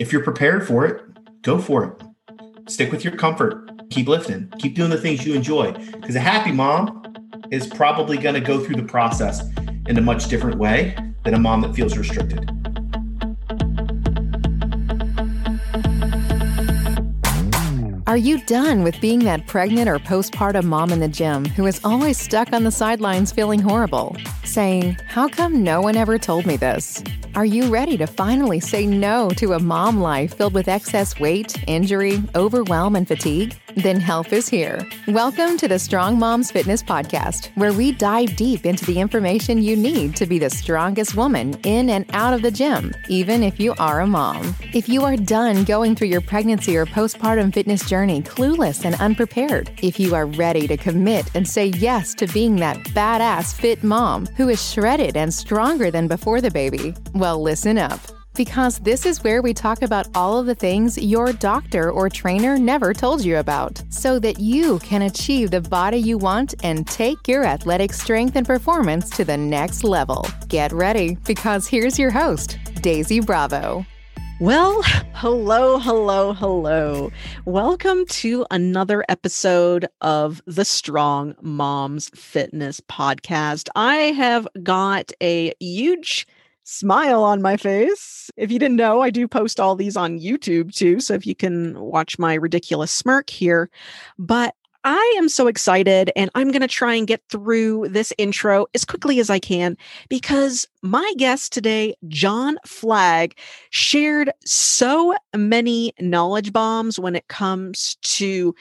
if you're prepared for it, go for it. Stick with your comfort. Keep lifting. Keep doing the things you enjoy. Because a happy mom is probably going to go through the process in a much different way than a mom that feels restricted. Are you done with being that pregnant or postpartum mom in the gym who is always stuck on the sidelines feeling horrible? Saying, How come no one ever told me this? Are you ready to finally say no to a mom life filled with excess weight, injury, overwhelm, and fatigue? Then help is here. Welcome to the Strong Moms Fitness Podcast, where we dive deep into the information you need to be the strongest woman in and out of the gym, even if you are a mom. If you are done going through your pregnancy or postpartum fitness journey clueless and unprepared, if you are ready to commit and say yes to being that badass fit mom who is shredded and stronger than before the baby, well, listen up because this is where we talk about all of the things your doctor or trainer never told you about so that you can achieve the body you want and take your athletic strength and performance to the next level. Get ready because here's your host, Daisy Bravo. Well, hello, hello, hello. Welcome to another episode of the Strong Moms Fitness Podcast. I have got a huge smile on my face. If you didn't know, I do post all these on YouTube too. So if you can watch my ridiculous smirk here. But I am so excited and I'm going to try and get through this intro as quickly as I can because my guest today, John Flagg, shared so many knowledge bombs when it comes to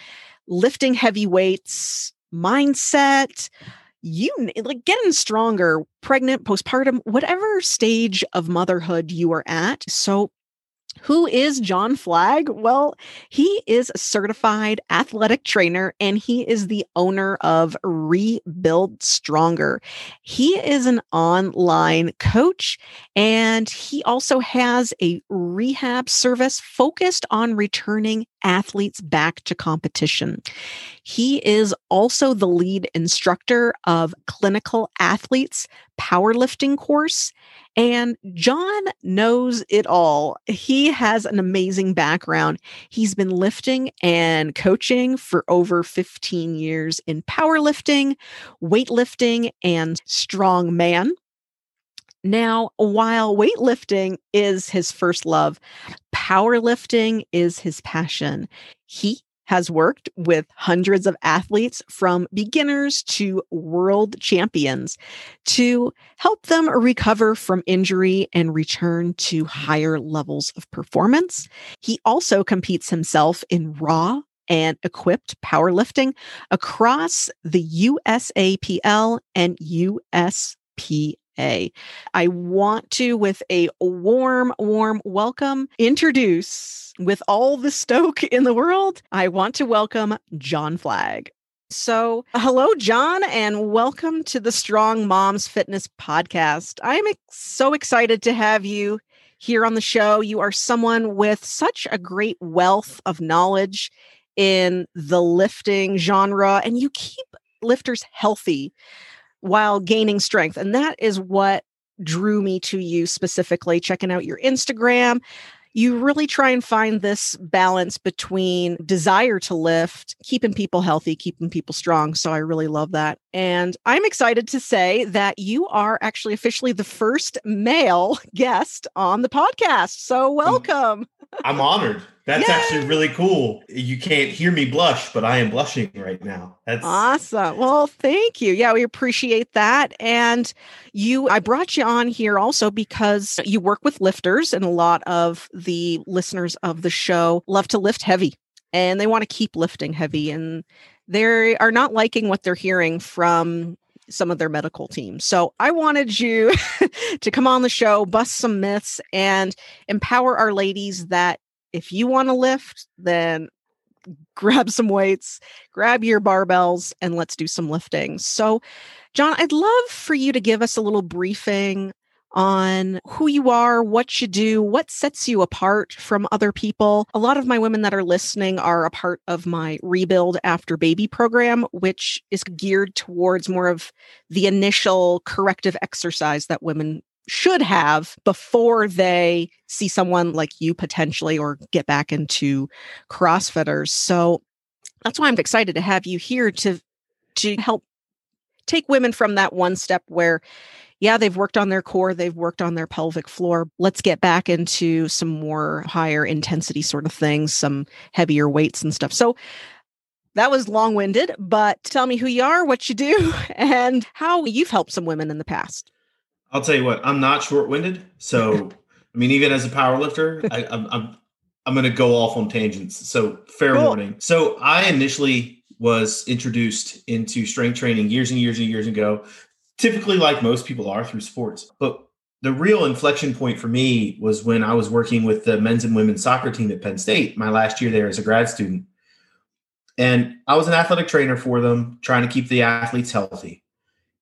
lifting heavy weights, mindset, you eh, like getting stronger, pregnant, postpartum, whatever stage of motherhood you are at. So who is John Flagg? Well, he is a certified athletic trainer and he is the owner of Rebuild Stronger. He is an online coach and he also has a rehab service focused on returning athletes back to competition. He is also the lead instructor of Clinical Athletes Powerlifting course and John knows it all. He has an amazing background. He's been lifting and coaching for over 15 years in powerlifting, weightlifting, and strongman. Now, while weightlifting is his first love, powerlifting is his passion. He has worked with hundreds of athletes from beginners to world champions to help them recover from injury and return to higher levels of performance. He also competes himself in raw and equipped powerlifting across the USAPL and USP I want to, with a warm, warm welcome, introduce with all the stoke in the world, I want to welcome John Flagg. So, hello, John, and welcome to the Strong Moms Fitness Podcast. I'm ex- so excited to have you here on the show. You are someone with such a great wealth of knowledge in the lifting genre, and you keep lifters healthy while gaining strength. And that is what drew me to you specifically, checking out your Instagram. You really try and find this balance between desire to lift, keeping people healthy, keeping people strong. So I really love that. And I'm excited to say that you are actually officially the first male guest on the podcast. So mm. welcome. I'm honored. That's Yay! actually really cool. You can't hear me blush, but I am blushing right now. That's awesome. Well, thank you. Yeah, we appreciate that. And you, I brought you on here also because you work with lifters, and a lot of the listeners of the show love to lift heavy and they want to keep lifting heavy. And they are not liking what they're hearing from some of their medical teams. So I wanted you to come on the show, bust some myths, and empower our ladies that if you want to lift, then grab some weights, grab your barbells, and let's do some lifting. So, John, I'd love for you to give us a little briefing on who you are, what you do, what sets you apart from other people. A lot of my women that are listening are a part of my Rebuild After Baby program, which is geared towards more of the initial corrective exercise that women should have before they see someone like you potentially or get back into CrossFitters. So that's why I'm excited to have you here to to help take women from that one step where yeah, they've worked on their core, they've worked on their pelvic floor. Let's get back into some more higher intensity sort of things, some heavier weights and stuff. So that was long winded, but tell me who you are, what you do, and how you've helped some women in the past. I'll tell you what, I'm not short winded. So, I mean, even as a power lifter, I, am I'm, I'm going to go off on tangents. So, fair cool. warning. So, I initially was introduced into strength training years and years and years ago typically like most people are through sports. But the real inflection point for me was when I was working with the men's and women's soccer team at Penn State, my last year there as a grad student. And I was an athletic trainer for them, trying to keep the athletes healthy.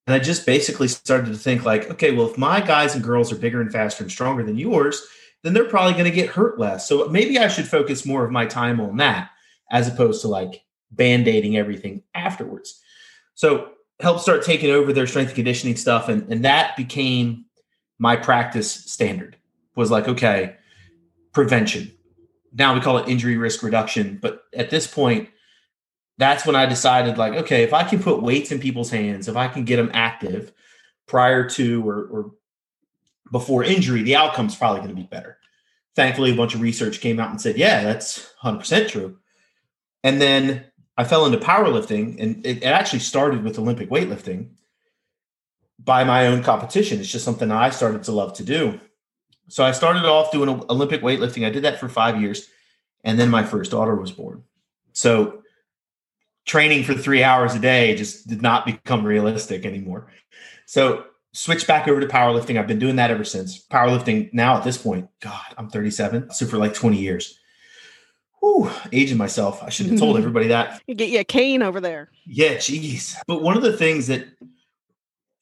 And I just basically started to think, like, okay, well, if my guys and girls are bigger and faster and stronger than yours, then they're probably going to get hurt less. So maybe I should focus more of my time on that as opposed to like band aiding everything afterwards. So helped start taking over their strength and conditioning stuff and, and that became my practice standard was like okay prevention. Now we call it injury risk reduction but at this point that's when i decided like okay if i can put weights in people's hands if i can get them active prior to or, or before injury the outcome's probably going to be better. Thankfully a bunch of research came out and said yeah that's 100% true. And then I fell into powerlifting, and it, it actually started with Olympic weightlifting by my own competition. It's just something I started to love to do. So I started off doing Olympic weightlifting. I did that for five years, and then my first daughter was born. So training for three hours a day just did not become realistic anymore. So switched back over to powerlifting. I've been doing that ever since. Powerlifting now at this point, God, I'm 37. So for like 20 years. Whew, aging myself. I should have told everybody that. You get you a cane over there. Yeah, geez. But one of the things that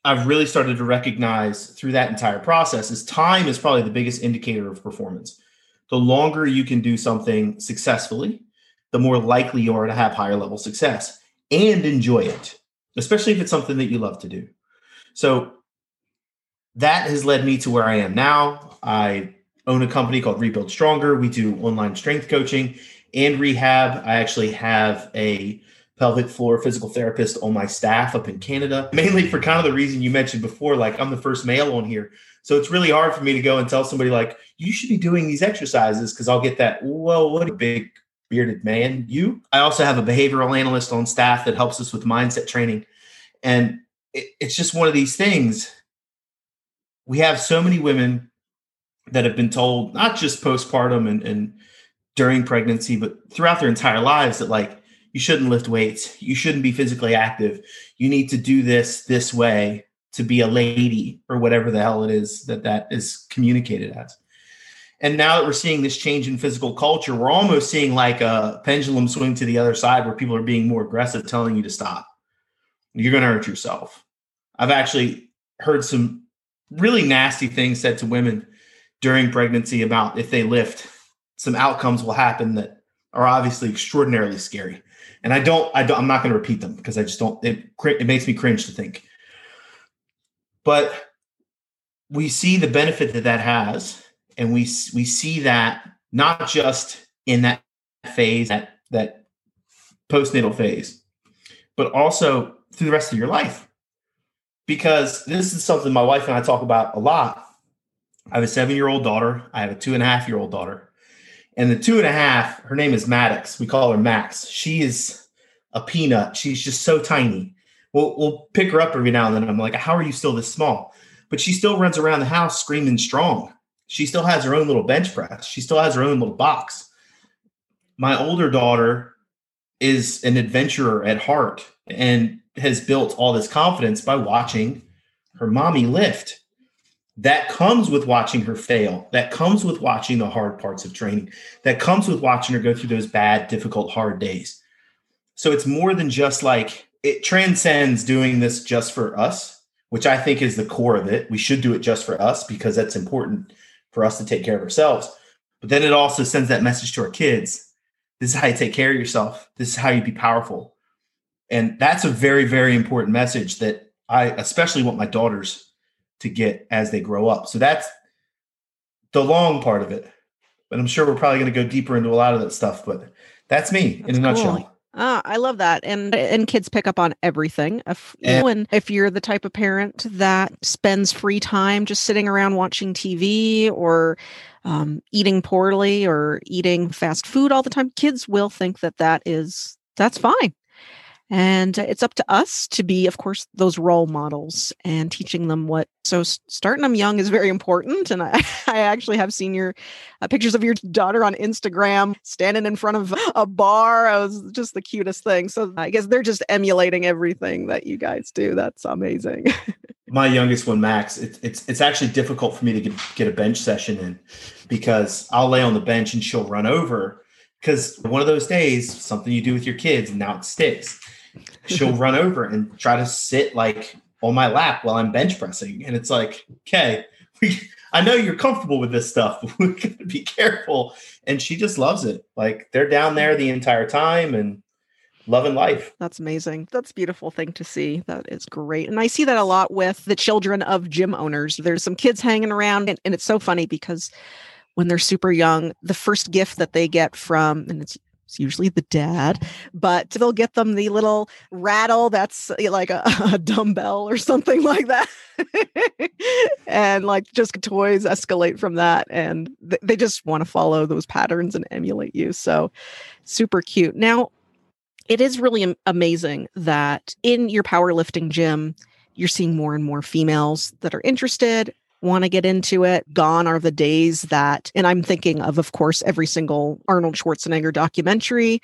I've really started to recognize through that entire process is time is probably the biggest indicator of performance. The longer you can do something successfully, the more likely you are to have higher level success and enjoy it, especially if it's something that you love to do. So that has led me to where I am now. I own a company called Rebuild Stronger. We do online strength coaching and rehab. I actually have a pelvic floor physical therapist on my staff up in Canada, mainly for kind of the reason you mentioned before. Like, I'm the first male on here. So it's really hard for me to go and tell somebody, like, you should be doing these exercises because I'll get that, whoa, what a big bearded man you. I also have a behavioral analyst on staff that helps us with mindset training. And it, it's just one of these things. We have so many women that have been told not just postpartum and, and during pregnancy, but throughout their entire lives that like you shouldn't lift weights, you shouldn't be physically active, you need to do this this way to be a lady or whatever the hell it is that that is communicated as. And now that we're seeing this change in physical culture, we're almost seeing like a pendulum swing to the other side where people are being more aggressive, telling you to stop. You're going to hurt yourself. I've actually heard some really nasty things said to women during pregnancy about if they lift, some outcomes will happen that are obviously extraordinarily scary. And I don't, I don't, I'm not going to repeat them because I just don't, it, it makes me cringe to think. But we see the benefit that that has. And we, we see that not just in that phase, that, that postnatal phase, but also through the rest of your life. Because this is something my wife and I talk about a lot I have a seven year old daughter. I have a two and a half year old daughter. And the two and a half, her name is Maddox. We call her Max. She is a peanut. She's just so tiny. We'll, we'll pick her up every now and then. I'm like, how are you still this small? But she still runs around the house screaming strong. She still has her own little bench press. She still has her own little box. My older daughter is an adventurer at heart and has built all this confidence by watching her mommy lift that comes with watching her fail. That comes with watching the hard parts of training. That comes with watching her go through those bad difficult hard days. So it's more than just like it transcends doing this just for us which i think is the core of it. We should do it just for us because that's important for us to take care of ourselves. But then it also sends that message to our kids. This is how you take care of yourself. This is how you be powerful. And that's a very very important message that i especially want my daughters to get as they grow up. So that's the long part of it. But I'm sure we're probably going to go deeper into a lot of that stuff. But that's me that's in a cool. nutshell. Ah, I love that. And and kids pick up on everything. If you know, and if you're the type of parent that spends free time just sitting around watching TV or um, eating poorly or eating fast food all the time, kids will think that that is that's fine. And it's up to us to be, of course, those role models and teaching them what. So starting them young is very important. And I, I actually have seen your uh, pictures of your daughter on Instagram standing in front of a bar. It was just the cutest thing. So I guess they're just emulating everything that you guys do. That's amazing. My youngest one, Max, it, it's it's actually difficult for me to get, get a bench session in because I'll lay on the bench and she'll run over because one of those days, something you do with your kids, now it sticks she'll run over and try to sit like on my lap while I'm bench pressing. And it's like, okay, we, I know you're comfortable with this stuff, we gotta be careful. And she just loves it. Like they're down there the entire time and loving life. That's amazing. That's beautiful thing to see. That is great. And I see that a lot with the children of gym owners. There's some kids hanging around and, and it's so funny because when they're super young, the first gift that they get from, and it's it's usually the dad, but they'll get them the little rattle that's eh, like a, a dumbbell or something like that. and like just toys escalate from that. And th- they just want to follow those patterns and emulate you. So super cute. Now, it is really amazing that in your powerlifting gym, you're seeing more and more females that are interested want to get into it. Gone are the days that, and I'm thinking of, of course, every single Arnold Schwarzenegger documentary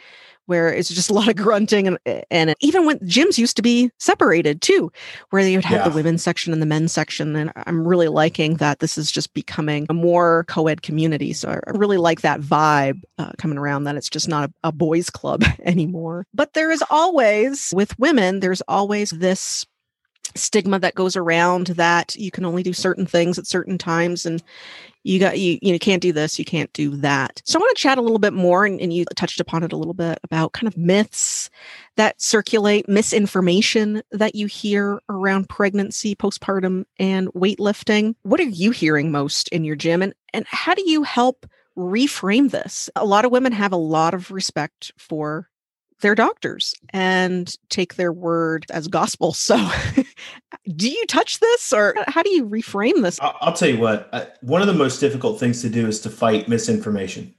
where it's just a lot of grunting and and even when gyms used to be separated too where they would have yeah. the women's section and the men's section and i'm really liking that this is just becoming a more co-ed community so i really like that vibe uh, coming around that it's just not a, a boys club anymore but there is always with women there's always this stigma that goes around that you can only do certain things at certain times and you got you you know can't do this you can't do that so i want to chat a little bit more and, and you touched upon it a little bit about kind of myths that circulate misinformation that you hear around pregnancy postpartum and weightlifting what are you hearing most in your gym and and how do you help reframe this a lot of women have a lot of respect for their doctors and take their word as gospel. So, do you touch this or how do you reframe this? I'll tell you what, one of the most difficult things to do is to fight misinformation.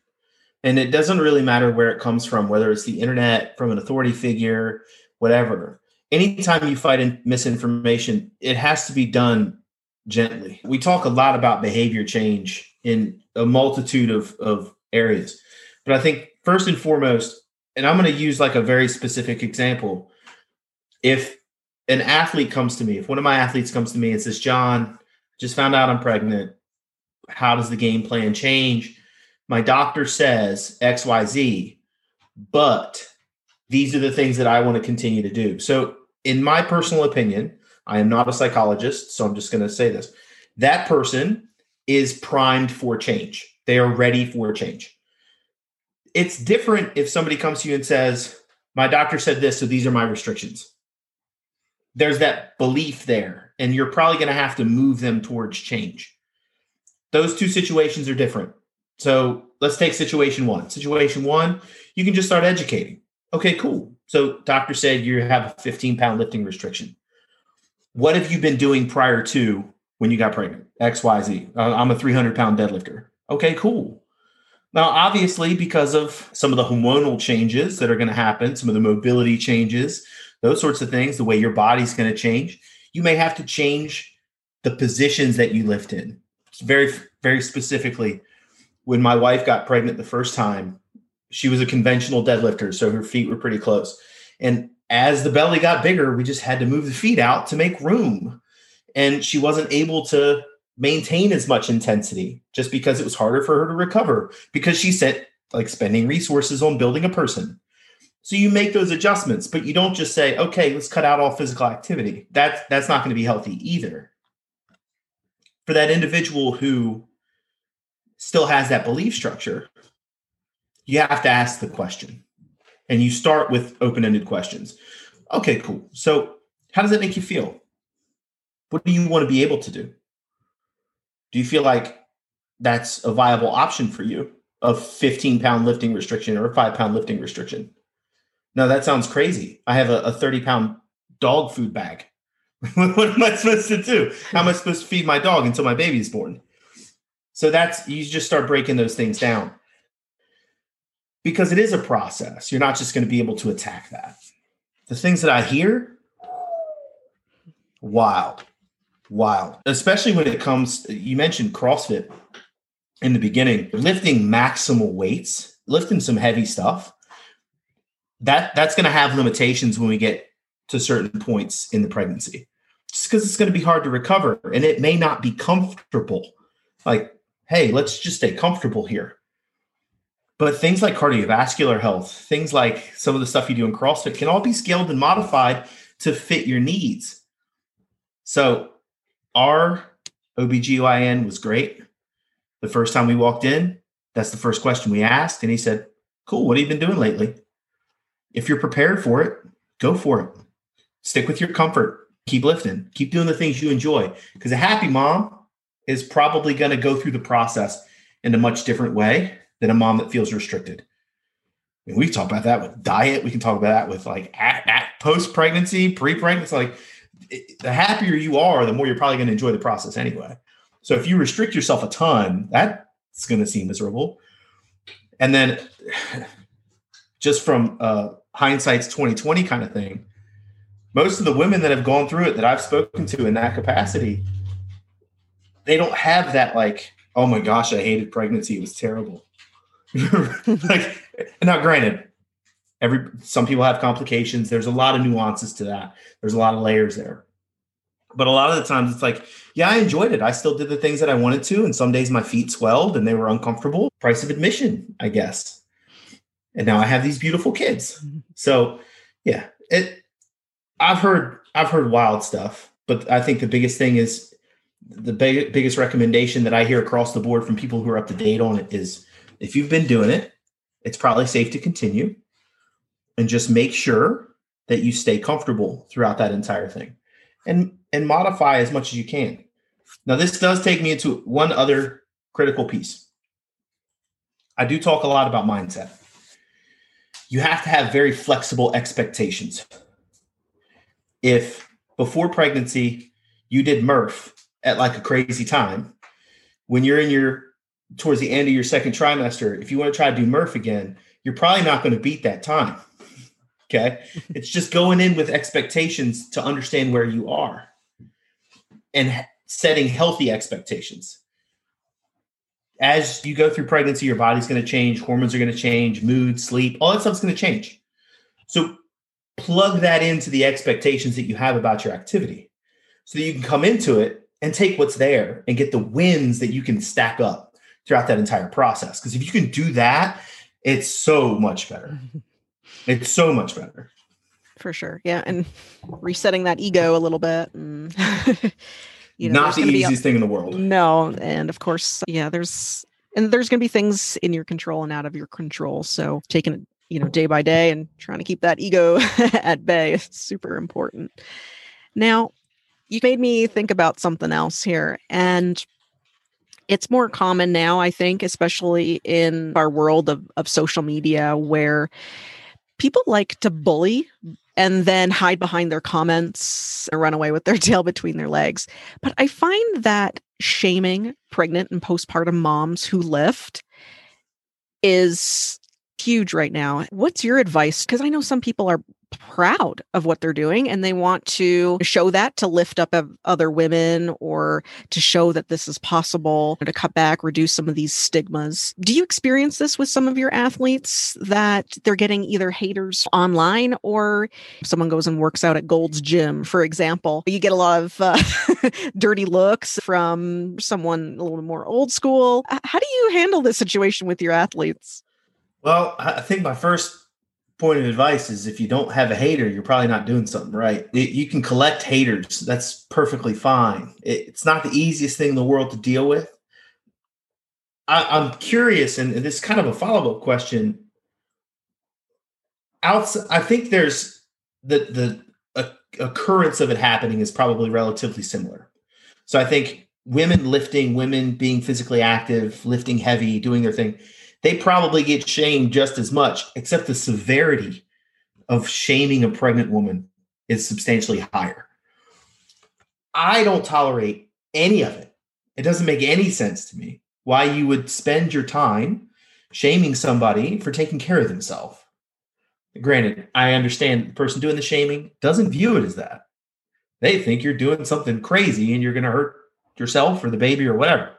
And it doesn't really matter where it comes from, whether it's the internet, from an authority figure, whatever. Anytime you fight misinformation, it has to be done gently. We talk a lot about behavior change in a multitude of, of areas. But I think first and foremost, and I'm going to use like a very specific example. If an athlete comes to me, if one of my athletes comes to me and says, John, just found out I'm pregnant, how does the game plan change? My doctor says XYZ, but these are the things that I want to continue to do. So, in my personal opinion, I am not a psychologist, so I'm just going to say this that person is primed for change. They are ready for change it's different if somebody comes to you and says, My doctor said this, so these are my restrictions. There's that belief there, and you're probably going to have to move them towards change. Those two situations are different. So let's take situation one. Situation one, you can just start educating. Okay, cool. So doctor said you have a 15 pound lifting restriction. What have you been doing prior to when you got pregnant? X, Y, Z. Uh, I'm a 300 pound deadlifter. Okay, cool. Now, obviously, because of some of the hormonal changes that are going to happen, some of the mobility changes, those sorts of things, the way your body's going to change, you may have to change the positions that you lift in. Very, very specifically, when my wife got pregnant the first time, she was a conventional deadlifter, so her feet were pretty close. And as the belly got bigger, we just had to move the feet out to make room. And she wasn't able to maintain as much intensity just because it was harder for her to recover because she spent like spending resources on building a person. So you make those adjustments, but you don't just say, okay, let's cut out all physical activity. That's that's not going to be healthy either. For that individual who still has that belief structure, you have to ask the question. And you start with open-ended questions. Okay, cool. So how does that make you feel? What do you want to be able to do? Do you feel like that's a viable option for you? A 15 pound lifting restriction or a five pound lifting restriction? No, that sounds crazy. I have a, a 30 pound dog food bag. what am I supposed to do? How am I supposed to feed my dog until my baby is born? So that's you just start breaking those things down because it is a process. You're not just going to be able to attack that. The things that I hear, wild, wild, especially when it comes, you mentioned CrossFit in the beginning, lifting maximal weights, lifting some heavy stuff. That that's going to have limitations when we get to certain points in the pregnancy. Just because it's going to be hard to recover and it may not be comfortable. Like, hey, let's just stay comfortable here. But things like cardiovascular health, things like some of the stuff you do in CrossFit can all be scaled and modified to fit your needs. So our OBGYN was great. The first time we walked in, that's the first question we asked. And he said, Cool, what have you been doing lately? If you're prepared for it, go for it. Stick with your comfort. Keep lifting. Keep doing the things you enjoy. Because a happy mom is probably going to go through the process in a much different way than a mom that feels restricted. I mean, we can talk about that with diet. We can talk about that with like at, at post pregnancy, pre pregnancy. Like it, the happier you are, the more you're probably going to enjoy the process anyway. So if you restrict yourself a ton, that's going to seem miserable. And then just from uh, hindsight's 2020 kind of thing, most of the women that have gone through it that I've spoken to in that capacity, they don't have that like, oh my gosh, I hated pregnancy. It was terrible. like now granted, every some people have complications. There's a lot of nuances to that. There's a lot of layers there. But a lot of the times it's like, yeah, I enjoyed it. I still did the things that I wanted to. And some days my feet swelled and they were uncomfortable. Price of admission, I guess. And now I have these beautiful kids. So yeah, it I've heard I've heard wild stuff, but I think the biggest thing is the big, biggest recommendation that I hear across the board from people who are up to date on it is if you've been doing it, it's probably safe to continue and just make sure that you stay comfortable throughout that entire thing and and modify as much as you can. Now, this does take me into one other critical piece. I do talk a lot about mindset. You have to have very flexible expectations. If before pregnancy you did Murph at like a crazy time, when you're in your towards the end of your second trimester, if you want to try to do Murph again, you're probably not going to beat that time. Okay. it's just going in with expectations to understand where you are and setting healthy expectations. As you go through pregnancy, your body's going to change, hormones are going to change, mood, sleep, all that stuff's going to change. So plug that into the expectations that you have about your activity so that you can come into it and take what's there and get the wins that you can stack up throughout that entire process. Because if you can do that, it's so much better. It's so much better. For sure. Yeah. And resetting that ego a little bit. Mm. And, you know, Not the easiest thing in the world. No. And of course, yeah, there's, and there's going to be things in your control and out of your control. So taking it, you know, day by day and trying to keep that ego at bay is super important. Now, you made me think about something else here. And it's more common now, I think, especially in our world of, of social media where people like to bully and then hide behind their comments or run away with their tail between their legs. But I find that shaming pregnant and postpartum moms who lift is huge right now. What's your advice? Because I know some people are proud of what they're doing and they want to show that to lift up other women or to show that this is possible to cut back reduce some of these stigmas. Do you experience this with some of your athletes that they're getting either haters online or someone goes and works out at gold's gym for example? You get a lot of uh, dirty looks from someone a little more old school. How do you handle this situation with your athletes? Well i think my first point of advice is if you don't have a hater, you're probably not doing something right. It, you can collect haters. That's perfectly fine. It, it's not the easiest thing in the world to deal with. I, am curious, and this is kind of a follow up question. Outside, I think there's the the occurrence of it happening is probably relatively similar. So I think women lifting, women being physically active, lifting heavy, doing their thing, they probably get shamed just as much, except the severity of shaming a pregnant woman is substantially higher. I don't tolerate any of it. It doesn't make any sense to me why you would spend your time shaming somebody for taking care of themselves. Granted, I understand the person doing the shaming doesn't view it as that. They think you're doing something crazy and you're going to hurt yourself or the baby or whatever.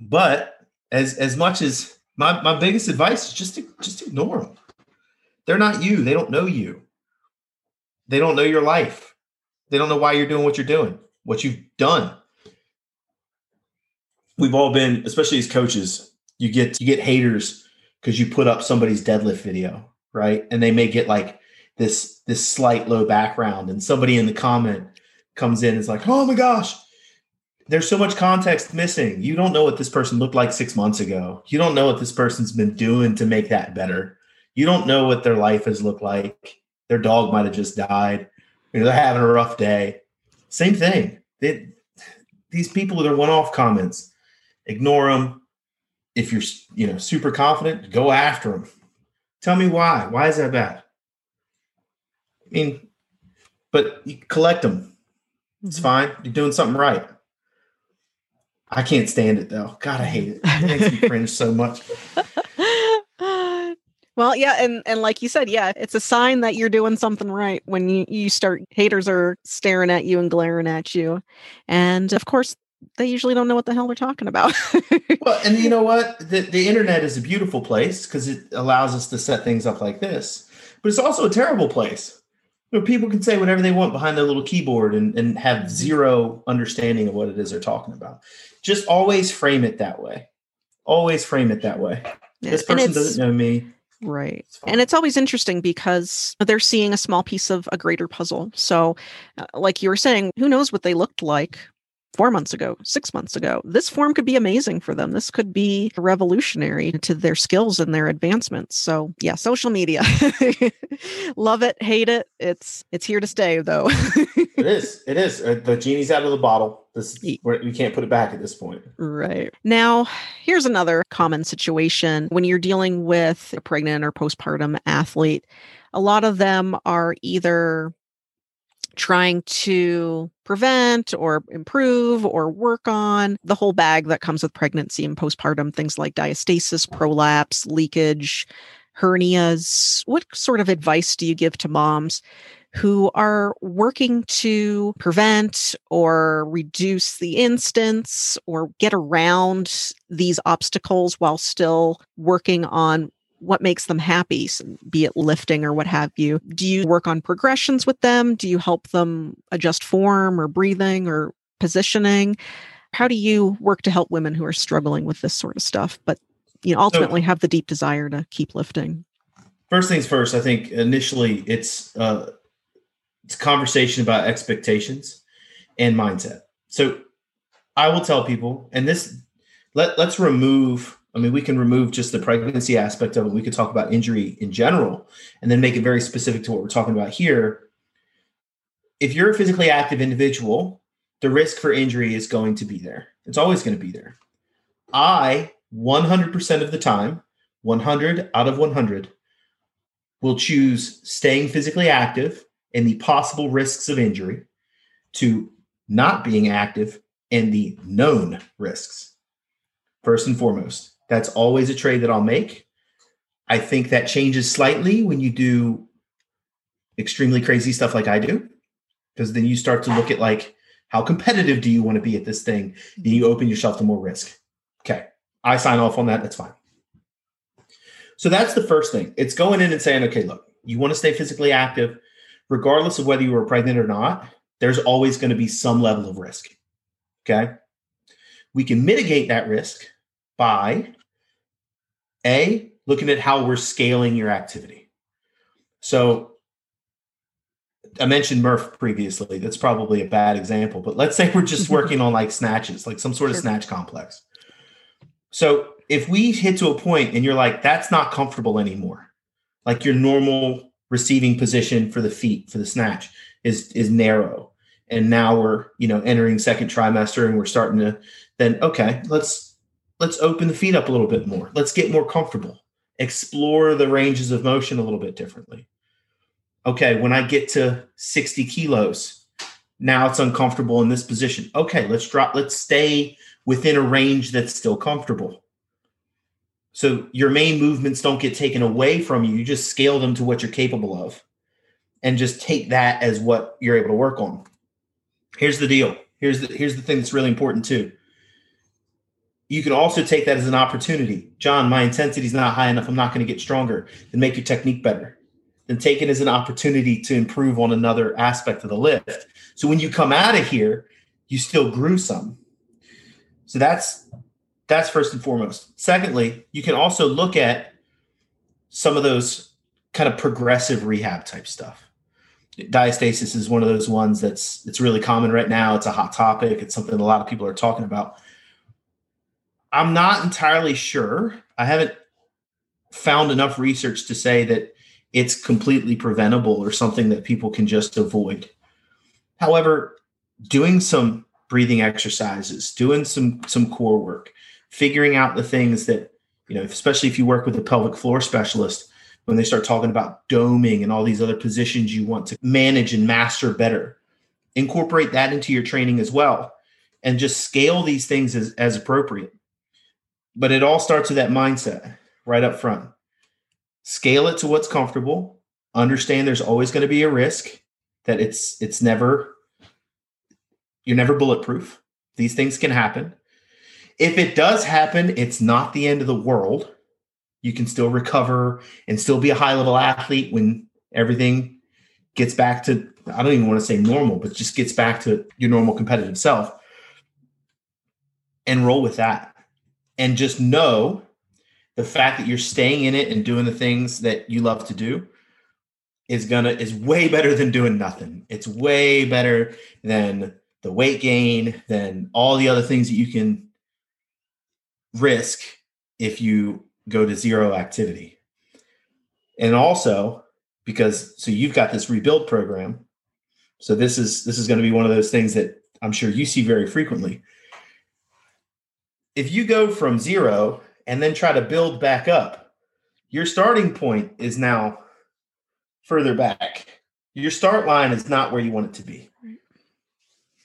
But as as much as my my biggest advice is just just ignore them. They're not you. They don't know you. They don't know your life. They don't know why you're doing what you're doing, what you've done. We've all been, especially as coaches, you get you get haters because you put up somebody's deadlift video, right? And they may get like this this slight low background, and somebody in the comment comes in is like, "Oh my gosh, there's so much context missing. You don't know what this person looked like six months ago. You don't know what this person's been doing to make that better. You don't know what their life has looked like. Their dog might have just died. You know, they're having a rough day. Same thing. They, these people are one-off comments. Ignore them. If you're, you know, super confident, go after them. Tell me why. Why is that bad? I mean, but you collect them. It's mm-hmm. fine. You're doing something right. I can't stand it though. God, I hate it. It makes me cringe so much. Well, yeah, and and like you said, yeah, it's a sign that you're doing something right when you you start haters are staring at you and glaring at you, and of course they usually don't know what the hell they're talking about. well, and you know what? The the internet is a beautiful place because it allows us to set things up like this, but it's also a terrible place. You know, people can say whatever they want behind their little keyboard and, and have mm-hmm. zero understanding of what it is they're talking about. Just always frame it that way. Always frame it that way. Yeah. This person doesn't know me. Right. And it's always interesting because they're seeing a small piece of a greater puzzle. So, uh, like you were saying, who knows what they looked like four months ago, six months ago? This form could be amazing for them. This could be revolutionary to their skills and their advancements. So, yeah, social media. Love it, hate it. It's it's here to stay, though. it is. It is. Uh, the genie's out of the bottle. This we can't put it back at this point. Right. Now, here's another common situation when you're dealing with a pregnant or postpartum athlete. A lot of them are either trying to prevent or improve or work on the whole bag that comes with pregnancy and postpartum things like diastasis, prolapse, leakage, hernias. What sort of advice do you give to moms who are working to prevent or reduce the instance or get around these obstacles while still working on what makes them happy, be it lifting or what have you. Do you work on progressions with them? Do you help them adjust form or breathing or positioning? How do you work to help women who are struggling with this sort of stuff, but you know ultimately have the deep desire to keep lifting? First things first, I think initially it's uh, it's a conversation about expectations and mindset. So I will tell people, and this let let's remove. I mean, we can remove just the pregnancy aspect of it. We could talk about injury in general, and then make it very specific to what we're talking about here. If you're a physically active individual, the risk for injury is going to be there. It's always going to be there. I 100% of the time, 100 out of 100, will choose staying physically active and the possible risks of injury to not being active and the known risks. First and foremost, that's always a trade that I'll make. I think that changes slightly when you do extremely crazy stuff like I do, because then you start to look at like, how competitive do you want to be at this thing? Then you open yourself to more risk. Okay, I sign off on that. That's fine. So that's the first thing. It's going in and saying, okay, look, you want to stay physically active regardless of whether you were pregnant or not, there's always going to be some level of risk. Okay. We can mitigate that risk by A, looking at how we're scaling your activity. So I mentioned Murph previously. That's probably a bad example, but let's say we're just working on like snatches, like some sort of snatch complex. So if we hit to a point and you're like, that's not comfortable anymore, like your normal receiving position for the feet for the snatch is is narrow and now we're you know entering second trimester and we're starting to then okay let's let's open the feet up a little bit more. Let's get more comfortable. Explore the ranges of motion a little bit differently. Okay when i get to 60 kilos now it's uncomfortable in this position. Okay let's drop let's stay within a range that's still comfortable. So your main movements don't get taken away from you. You just scale them to what you're capable of and just take that as what you're able to work on. Here's the deal. Here's the here's the thing that's really important too you can also take that as an opportunity john my intensity is not high enough i'm not going to get stronger then make your technique better then take it as an opportunity to improve on another aspect of the lift so when you come out of here you still grew some so that's that's first and foremost secondly you can also look at some of those kind of progressive rehab type stuff diastasis is one of those ones that's it's really common right now. It's a hot topic. It's something a lot of people are talking about. I'm not entirely sure. I haven't found enough research to say that it's completely preventable or something that people can just avoid. However, doing some breathing exercises, doing some some core work, figuring out the things that, you know, especially if you work with a pelvic floor specialist, when they start talking about doming and all these other positions you want to manage and master better. Incorporate that into your training as well and just scale these things as, as appropriate. But it all starts with that mindset right up front. Scale it to what's comfortable. Understand there's always going to be a risk that it's it's never you're never bulletproof. These things can happen. If it does happen, it's not the end of the world you can still recover and still be a high level athlete when everything gets back to I don't even want to say normal, but just gets back to your normal competitive self. And roll with that. And just know the fact that you're staying in it and doing the things that you love to do is gonna is way better than doing nothing. It's way better than the weight gain, than all the other things that you can risk if you go to zero activity. And also because so you've got this rebuild program. So this is this is going to be one of those things that I'm sure you see very frequently. If you go from zero and then try to build back up, your starting point is now further back. Your start line is not where you want it to be.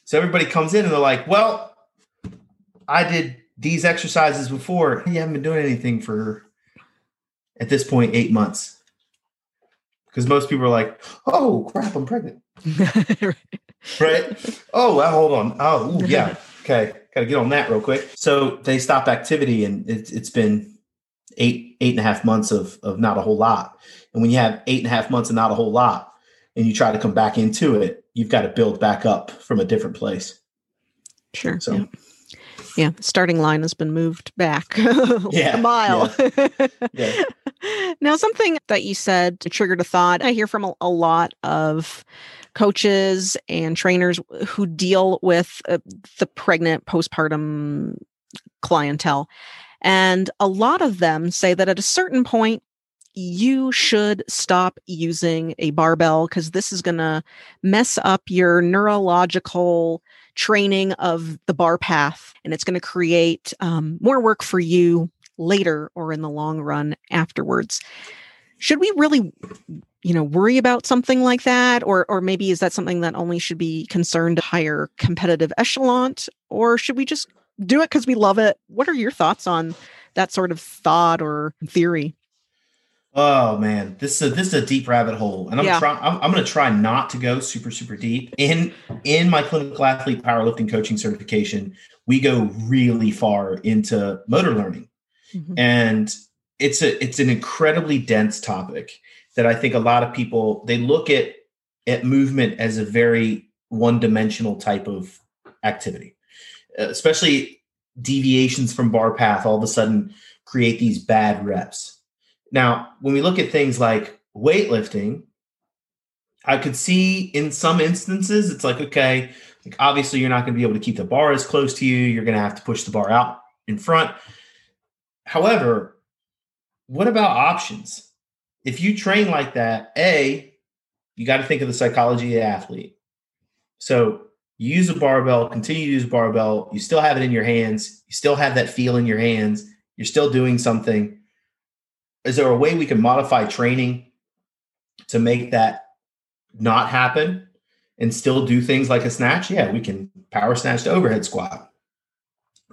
So everybody comes in and they're like, well, I did these exercises before, you haven't been doing anything for at this point eight months. Because most people are like, oh crap, I'm pregnant. right. Oh, well, hold on. Oh, ooh, yeah. Okay. Got to get on that real quick. So they stop activity and it, it's been eight, eight and a half months of, of not a whole lot. And when you have eight and a half months of not a whole lot and you try to come back into it, you've got to build back up from a different place. Sure. So, yeah yeah starting line has been moved back yeah, a mile yeah. yeah. Now something that you said triggered a thought. I hear from a, a lot of coaches and trainers who deal with uh, the pregnant postpartum clientele and a lot of them say that at a certain point you should stop using a barbell because this is going to mess up your neurological training of the bar path and it's going to create um, more work for you later or in the long run afterwards. Should we really you know worry about something like that? Or or maybe is that something that only should be concerned higher competitive echelon? Or should we just do it because we love it? What are your thoughts on that sort of thought or theory? Oh man, this is a, this is a deep rabbit hole, and I'm yeah. trying. I'm, I'm going to try not to go super super deep. In in my clinical athlete powerlifting coaching certification, we go really far into motor learning, mm-hmm. and it's a it's an incredibly dense topic that I think a lot of people they look at at movement as a very one dimensional type of activity, especially deviations from bar path. All of a sudden, create these bad reps now, when we look at things like weightlifting, I could see in some instances it's like, okay, like obviously you're not going to be able to keep the bar as close to you. You're going to have to push the bar out in front. However, what about options? If you train like that, A, you got to think of the psychology of the athlete. So you use a barbell, continue to use a barbell, you still have it in your hands, you still have that feel in your hands, you're still doing something. Is there a way we can modify training to make that not happen and still do things like a snatch? Yeah, we can power snatch to overhead squat.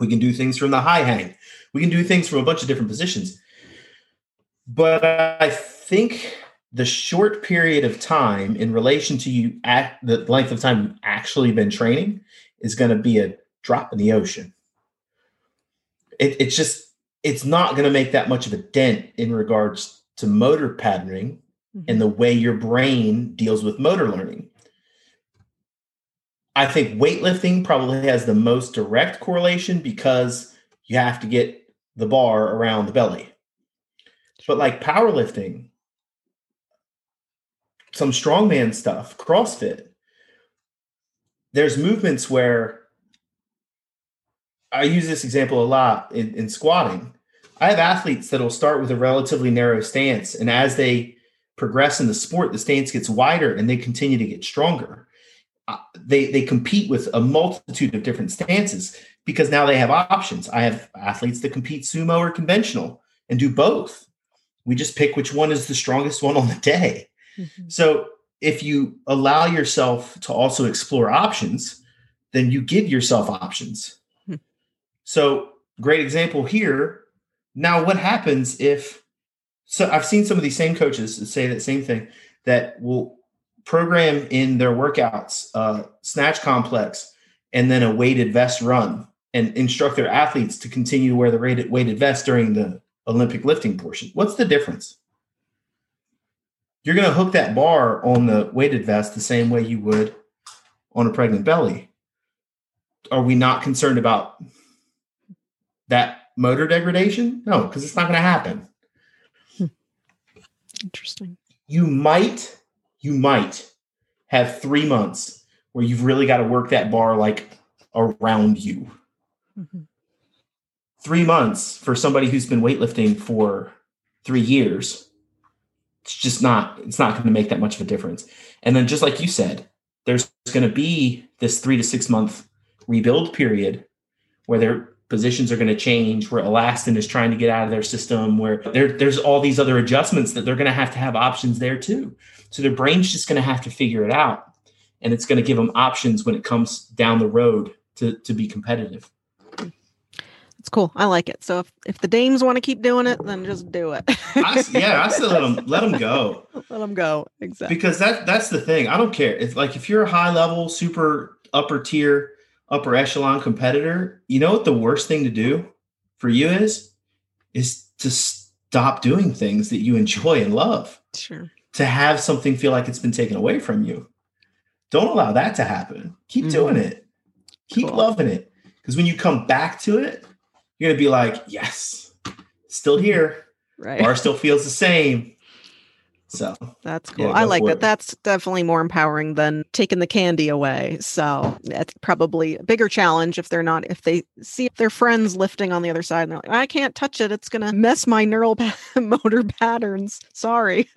We can do things from the high hang. We can do things from a bunch of different positions. But I think the short period of time in relation to you at the length of time you've actually been training is going to be a drop in the ocean. It, it's just it's not going to make that much of a dent in regards to motor patterning mm-hmm. and the way your brain deals with motor learning. I think weightlifting probably has the most direct correlation because you have to get the bar around the belly. But like powerlifting, some strongman stuff, CrossFit, there's movements where I use this example a lot in, in squatting. I have athletes that will start with a relatively narrow stance, and as they progress in the sport, the stance gets wider and they continue to get stronger. Uh, they they compete with a multitude of different stances because now they have options. I have athletes that compete sumo or conventional and do both. We just pick which one is the strongest one on the day. Mm-hmm. So if you allow yourself to also explore options, then you give yourself options. Hmm. So, great example here. Now, what happens if? So, I've seen some of these same coaches say that same thing that will program in their workouts uh, snatch complex and then a weighted vest run and instruct their athletes to continue to wear the weighted, weighted vest during the Olympic lifting portion. What's the difference? you're going to hook that bar on the weighted vest the same way you would on a pregnant belly. Are we not concerned about that motor degradation? No, because it's not going to happen. Hmm. Interesting. You might, you might have three months where you've really got to work that bar like around you. Mm-hmm. Three months for somebody who's been weightlifting for three years it's just not it's not going to make that much of a difference and then just like you said there's going to be this three to six month rebuild period where their positions are going to change where relaxin is trying to get out of their system where there, there's all these other adjustments that they're going to have to have options there too so their brain's just going to have to figure it out and it's going to give them options when it comes down the road to, to be competitive it's cool. I like it. So if, if the dames want to keep doing it, then just do it. I, yeah, I still let them let them go. Let them go. Exactly. Because that that's the thing. I don't care. It's like if you're a high level, super upper tier, upper echelon competitor, you know what the worst thing to do for you is is to stop doing things that you enjoy and love. Sure. To have something feel like it's been taken away from you. Don't allow that to happen. Keep mm-hmm. doing it. Keep cool. loving it. Because when you come back to it, you're gonna be like, yes, still here. Right. Bar still feels the same. So that's cool. Yeah, I like that. It. That's definitely more empowering than taking the candy away. So that's probably a bigger challenge if they're not, if they see their friends lifting on the other side and they're like, I can't touch it. It's going to mess my neural pa- motor patterns. Sorry.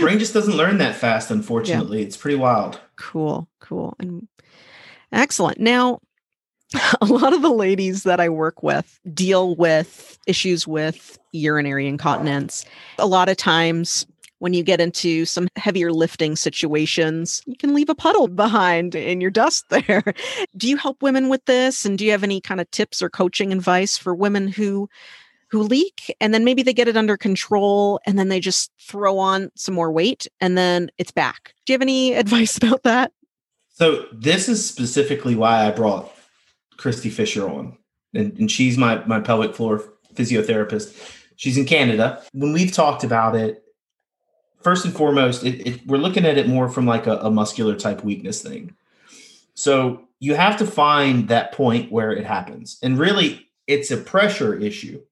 Brain just doesn't learn that fast, unfortunately. Yeah. It's pretty wild. Cool. Cool. And excellent. Now, a lot of the ladies that I work with deal with issues with urinary incontinence. A lot of times, when you get into some heavier lifting situations, you can leave a puddle behind in your dust there. do you help women with this? And do you have any kind of tips or coaching advice for women who who leak and then maybe they get it under control and then they just throw on some more weight and then it's back? Do you have any advice about that? So this is specifically why I brought Christy Fisher on, and, and she's my my pelvic floor physiotherapist. She's in Canada. When we've talked about it, first and foremost, it, it, we're looking at it more from like a, a muscular type weakness thing. So you have to find that point where it happens, and really, it's a pressure issue,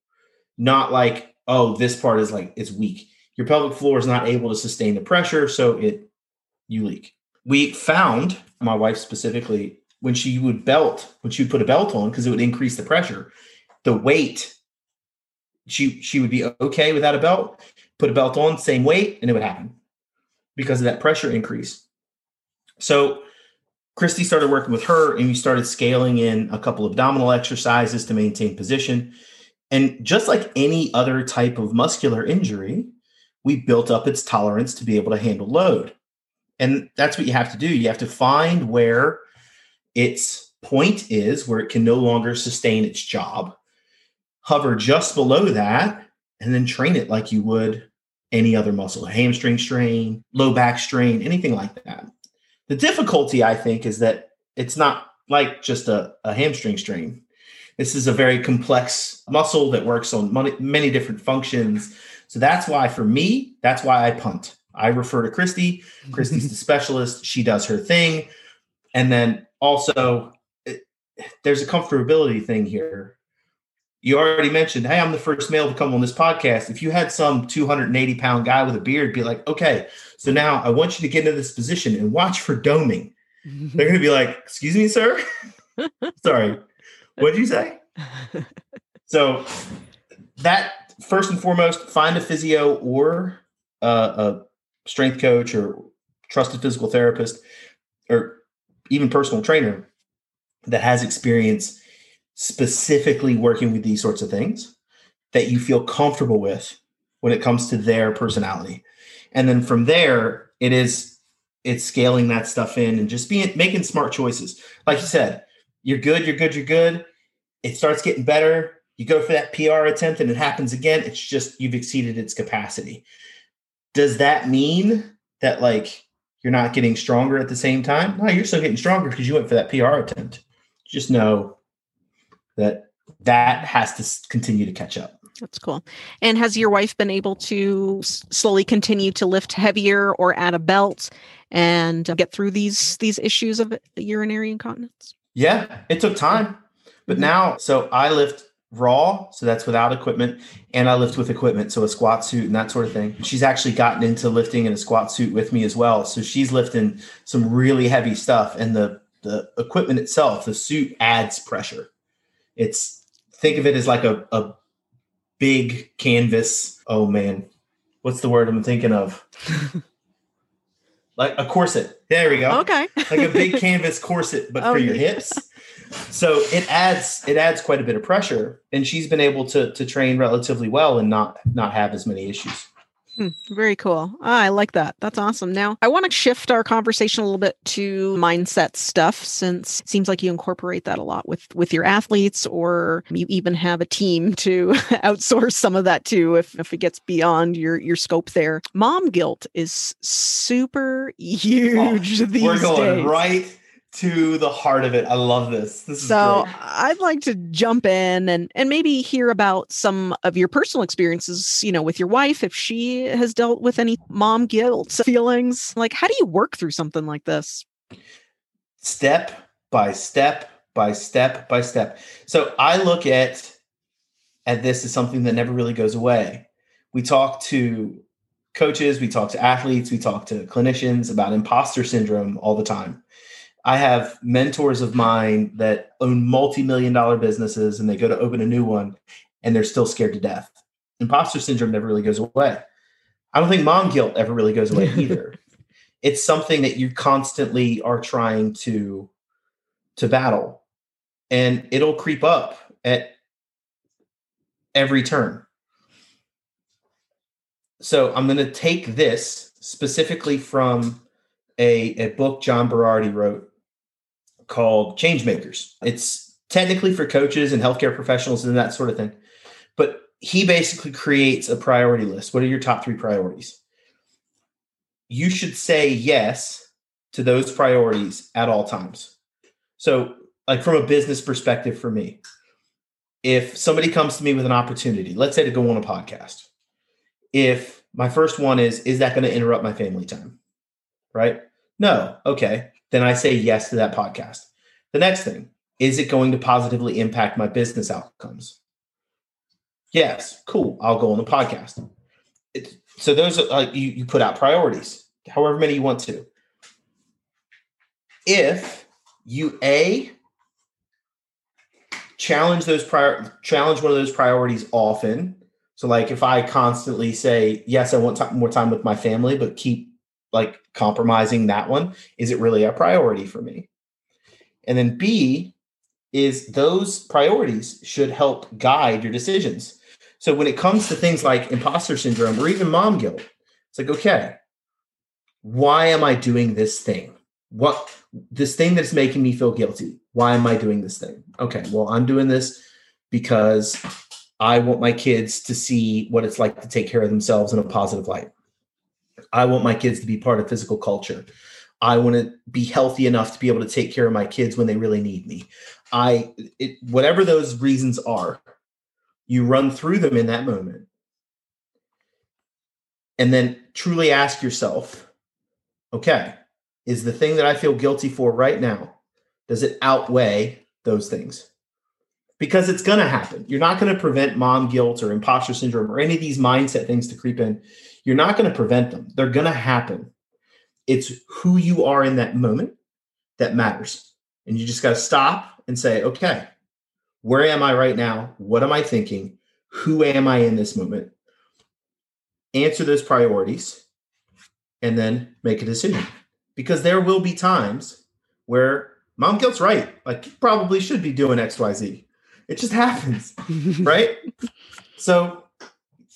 not like oh this part is like it's weak. Your pelvic floor is not able to sustain the pressure, so it you leak. We found my wife specifically when she would belt, when she would put a belt on, because it would increase the pressure, the weight, she she would be okay without a belt, put a belt on, same weight, and it would happen because of that pressure increase. So Christy started working with her and we started scaling in a couple of abdominal exercises to maintain position. And just like any other type of muscular injury, we built up its tolerance to be able to handle load. And that's what you have to do. You have to find where its point is, where it can no longer sustain its job, hover just below that, and then train it like you would any other muscle, hamstring strain, low back strain, anything like that. The difficulty, I think, is that it's not like just a, a hamstring strain. This is a very complex muscle that works on many, many different functions. So that's why, for me, that's why I punt. I refer to Christy. Christy's the specialist. She does her thing. And then also, it, there's a comfortability thing here. You already mentioned, hey, I'm the first male to come on this podcast. If you had some 280 pound guy with a beard, be like, okay, so now I want you to get into this position and watch for doming. They're going to be like, excuse me, sir. Sorry. What did you say? so that first and foremost, find a physio or uh, a strength coach or trusted physical therapist or even personal trainer that has experience specifically working with these sorts of things that you feel comfortable with when it comes to their personality. And then from there, it is it's scaling that stuff in and just being making smart choices. Like you said, you're good, you're good, you're good. It starts getting better. You go for that PR attempt and it happens again. It's just you've exceeded its capacity does that mean that like you're not getting stronger at the same time? No, you're still getting stronger because you went for that PR attempt. Just know that that has to continue to catch up. That's cool. And has your wife been able to slowly continue to lift heavier or add a belt and get through these these issues of urinary incontinence? Yeah, it took time. But mm-hmm. now, so I lift raw, so that's without equipment, and I lift with equipment, so a squat suit and that sort of thing. She's actually gotten into lifting in a squat suit with me as well. So she's lifting some really heavy stuff, and the the equipment itself, the suit adds pressure. It's think of it as like a, a big canvas. Oh man, what's the word I'm thinking of? like a corset. There we go. Okay. like a big canvas corset, but oh, for your hips so it adds it adds quite a bit of pressure and she's been able to to train relatively well and not not have as many issues hmm, very cool. Ah, I like that. That's awesome. Now, I want to shift our conversation a little bit to mindset stuff since it seems like you incorporate that a lot with with your athletes or you even have a team to outsource some of that too if if it gets beyond your your scope there. Mom guilt is super huge oh, these we're going days. right to the heart of it. I love this. This is so I'd like to jump in and and maybe hear about some of your personal experiences, you know, with your wife if she has dealt with any mom guilt feelings. Like how do you work through something like this? Step by step by step by step. So I look at at this as something that never really goes away. We talk to coaches, we talk to athletes, we talk to clinicians about imposter syndrome all the time I have mentors of mine that own multi-million dollar businesses and they go to open a new one and they're still scared to death. Imposter syndrome never really goes away. I don't think mom guilt ever really goes away either. it's something that you constantly are trying to to battle and it'll creep up at every turn. So I'm going to take this specifically from a, a book John Berardi wrote called Changemakers. It's technically for coaches and healthcare professionals and that sort of thing. But he basically creates a priority list. What are your top three priorities? You should say yes to those priorities at all times. So, like from a business perspective, for me, if somebody comes to me with an opportunity, let's say to go on a podcast, if my first one is, is that going to interrupt my family time? Right? No. Okay then I say yes to that podcast. The next thing, is it going to positively impact my business outcomes? Yes, cool. I'll go on the podcast. It, so those are uh, you, you put out priorities, however many you want to. If you a challenge those prior challenge one of those priorities often. So like if I constantly say yes, I want t- more time with my family, but keep like compromising that one is it really a priority for me And then B is those priorities should help guide your decisions. So when it comes to things like imposter syndrome or even mom guilt, it's like, okay, why am I doing this thing? What this thing that's making me feel guilty? Why am I doing this thing? Okay, well, I'm doing this because I want my kids to see what it's like to take care of themselves in a positive light. I want my kids to be part of physical culture. I want to be healthy enough to be able to take care of my kids when they really need me. I it, whatever those reasons are, you run through them in that moment. And then truly ask yourself, okay, is the thing that I feel guilty for right now does it outweigh those things? because it's going to happen. You're not going to prevent mom guilt or imposter syndrome or any of these mindset things to creep in. You're not going to prevent them. They're going to happen. It's who you are in that moment that matters. And you just got to stop and say, okay, where am I right now? What am I thinking? Who am I in this moment? Answer those priorities and then make a decision. Because there will be times where mom guilt's right. Like, you probably should be doing XYZ it just happens, right? So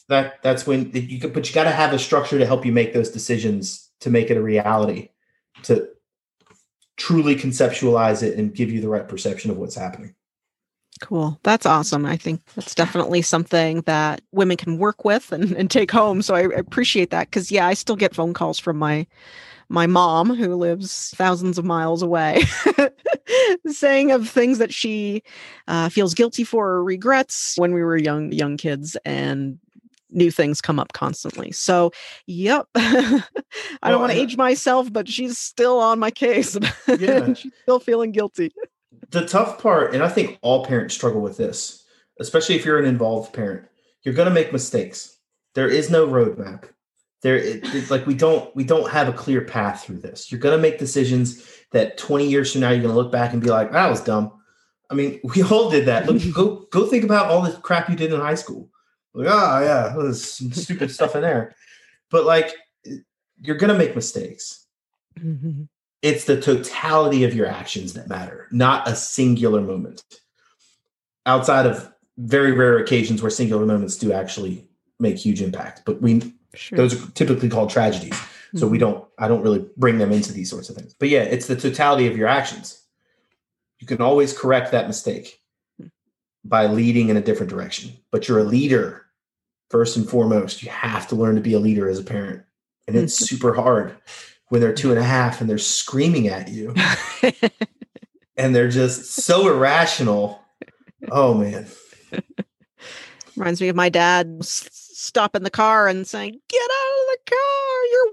that that's when you could, but you got to have a structure to help you make those decisions to make it a reality, to truly conceptualize it and give you the right perception of what's happening. Cool. That's awesome. I think that's definitely something that women can work with and, and take home. So I, appreciate that because, yeah, I still get phone calls from my my mom, who lives thousands of miles away, saying of things that she uh, feels guilty for or regrets when we were young young kids, and new things come up constantly. So, yep, I well, don't want to age myself, but she's still on my case. Yeah. she's still feeling guilty. The tough part, and I think all parents struggle with this, especially if you're an involved parent, you're going to make mistakes. There is no roadmap there it, like we don't we don't have a clear path through this you're going to make decisions that 20 years from now you're going to look back and be like that was dumb i mean we all did that look go go think about all the crap you did in high school like oh yeah there's some stupid stuff in there but like you're to make mistakes mm-hmm. it's the totality of your actions that matter not a singular moment outside of very rare occasions where singular moments do actually make huge impact but we Sure. Those are typically called tragedies. Mm-hmm. So we mm-hmm. don't, I don't really bring them into these sorts of things. But yeah, it's the totality of your actions. You can always correct that mistake hmm. by leading in a different direction. But you're a leader first and foremost. You have to learn to be a leader as a parent. And it's super hard when they're two and a half and they're screaming at you and they're just so irrational. Oh man. Reminds me of my dad stopping the car and saying, "Get out of the car! You're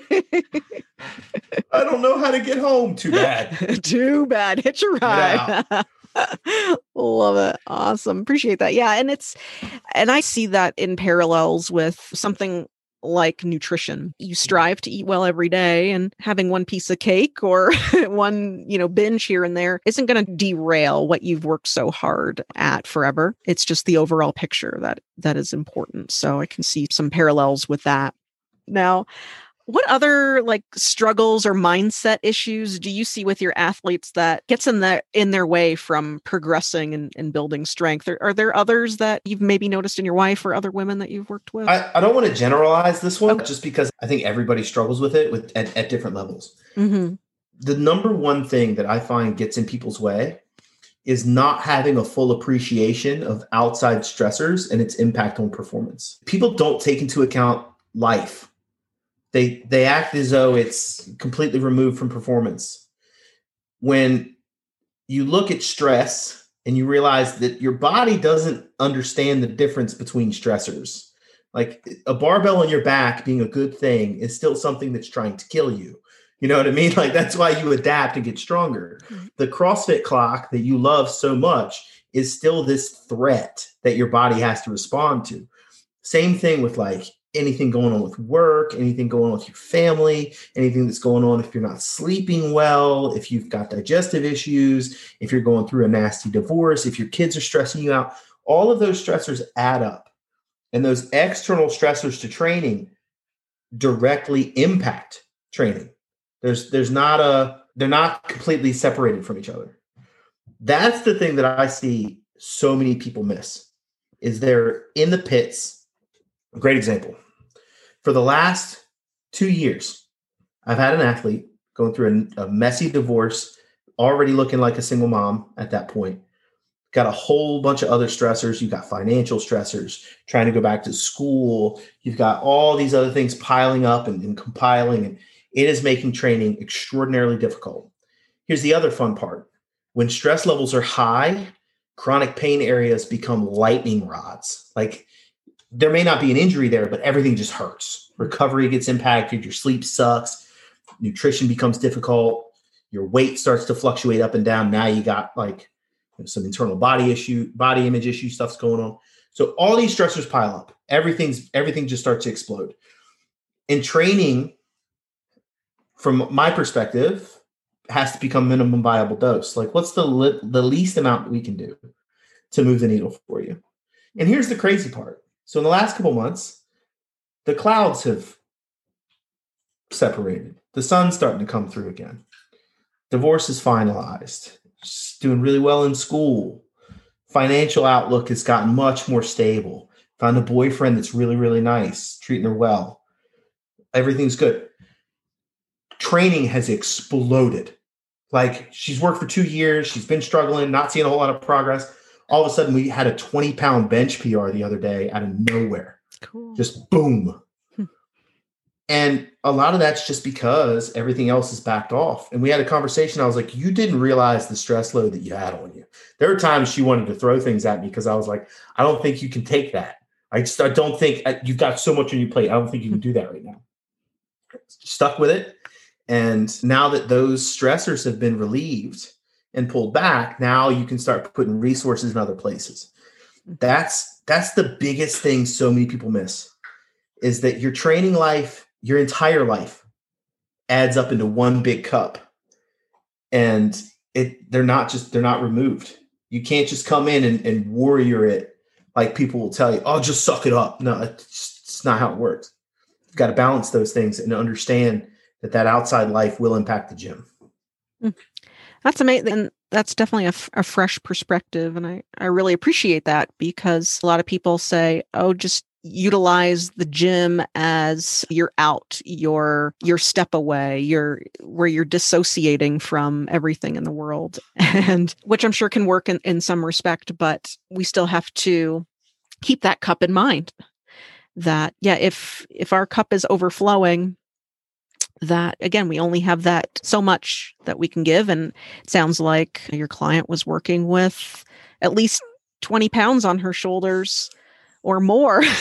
walking." I don't know how to get home. Too bad. Too bad. Hitch a ride. Love it. Awesome. Appreciate that. Yeah. And it's, and I see that in parallels with something like nutrition. You mm-hmm. strive to eat well every day and having one piece of cake or one, you know, binge here and there isn't going to derail what you've worked so hard at forever. It's just the overall picture that that is important. So I can see some parallels with that. Now, what other like struggles or mindset issues do you see with your athletes that gets in the in their way from progressing and, and building strength? Are, are, there others that you've maybe noticed in your wife or other women that you've worked with? I, I don't want to generalize this one okay. just because i think everybody struggles with it with at, at different levels. Mm-hmm. the number one thing that i find gets in people's way is not having a full appreciation of outside stressors and its impact on performance. People don't take into account life they they act as though it's completely removed from performance. When you look at stress and you realize that your body doesn't understand the difference between stressors. Like a barbell on your back being a good thing is still something that's trying to kill you. You know what I mean? Like that's why you adapt and get stronger. Mm-hmm. The CrossFit clock that you love so much is still this threat that your body has to respond to. Same thing with like anything going on with work, anything going on with your family, anything that's going on if you're not sleeping well, if you've got digestive issues, if you're going through a nasty divorce, if your kids are stressing you out, all of those stressors add up. And those external stressors to training directly impact training. There's there's not a they're not completely separated from each other. That's the thing that I see so many people miss is they're in the pits. A great example. For the last two years, I've had an athlete going through a, a messy divorce, already looking like a single mom at that point. Got a whole bunch of other stressors. You've got financial stressors, trying to go back to school. You've got all these other things piling up and, and compiling, and it is making training extraordinarily difficult. Here's the other fun part when stress levels are high, chronic pain areas become lightning rods. Like there may not be an injury there, but everything just hurts. Recovery gets impacted, your sleep sucks, nutrition becomes difficult, your weight starts to fluctuate up and down. Now you got like some internal body issue, body image issue stuff's going on. So all these stressors pile up. Everything's everything just starts to explode. In training, from my perspective, has to become minimum viable dose. Like, what's the li- the least amount we can do to move the needle for you? And here's the crazy part. So in the last couple months, the clouds have separated. The sun's starting to come through again. Divorce is finalized. She's doing really well in school. Financial outlook has gotten much more stable. Found a boyfriend that's really, really nice, treating her well. Everything's good. Training has exploded. Like she's worked for two years, she's been struggling, not seeing a whole lot of progress. All of a sudden, we had a 20 pound bench PR the other day out of nowhere. Cool. Just boom. Hmm. And a lot of that's just because everything else is backed off. And we had a conversation. I was like, You didn't realize the stress load that you had on you. There were times she wanted to throw things at me because I was like, I don't think you can take that. I just I don't think uh, you've got so much on your plate. I don't think you can do that right now. Stuck with it and now that those stressors have been relieved and pulled back, now you can start putting resources in other places. That's that's the biggest thing so many people miss is that your training life, your entire life adds up into one big cup. And it they're not just they're not removed. You can't just come in and, and warrior it like people will tell you, oh, just suck it up. No, it's, it's not how it works. You've got to balance those things and understand that that outside life will impact the gym. Mm. That's amazing. And that's definitely a, f- a fresh perspective. And I, I really appreciate that because a lot of people say, oh, just utilize the gym as you're out your your step away you're where you're dissociating from everything in the world and which i'm sure can work in, in some respect but we still have to keep that cup in mind that yeah if if our cup is overflowing that again we only have that so much that we can give. And it sounds like your client was working with at least 20 pounds on her shoulders or more.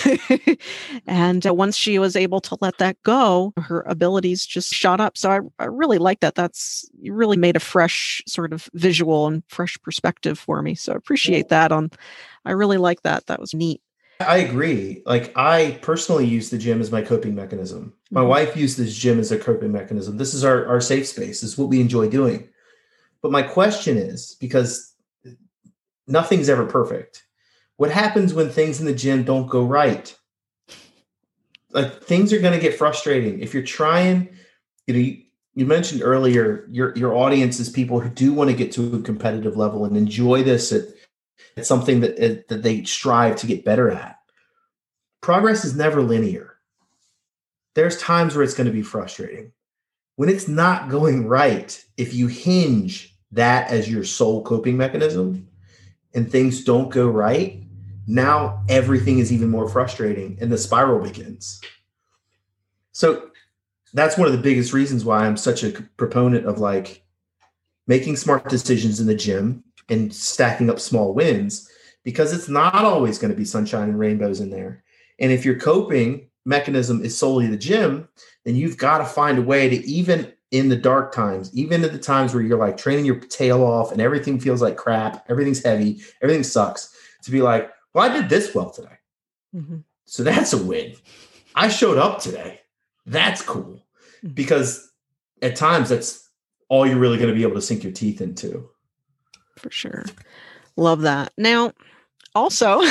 And uh, once she was able to let that go her abilities just shot up. So I, I really like that. That's you really made a fresh sort of visual and fresh perspective for me. So I appreciate that on i really like that. That was neat I agree. Like I personally use the gym as my coping mechanism. My mm-hmm. wife uses the gym as a coping mechanism. This is our, our safe space. This is what we enjoy doing. But my question is because nothing's ever perfect. What happens when things in the gym don't go right? Like things are going to get frustrating. If you're trying, you know, you, you mentioned earlier your your audience is people who do want to get to a competitive level and enjoy this at it's something that, that they strive to get better at. Progress is never linear. There's times where it's going to be frustrating. When it's not going right, if you hinge that as your sole coping mechanism and things don't go right, now everything is even more frustrating and the spiral begins. So that's one of the biggest reasons why I'm such a proponent of like making smart decisions in the gym and stacking up small wins because it's not always going to be sunshine and rainbows in there. And if your coping mechanism is solely the gym, then you've got to find a way to even in the dark times, even at the times where you're like training your tail off and everything feels like crap, everything's heavy, everything sucks, to be like, well, I did this well today. Mm-hmm. So that's a win. I showed up today. That's cool. Mm-hmm. Because at times that's all you're really going to be able to sink your teeth into for sure. Love that. Now, also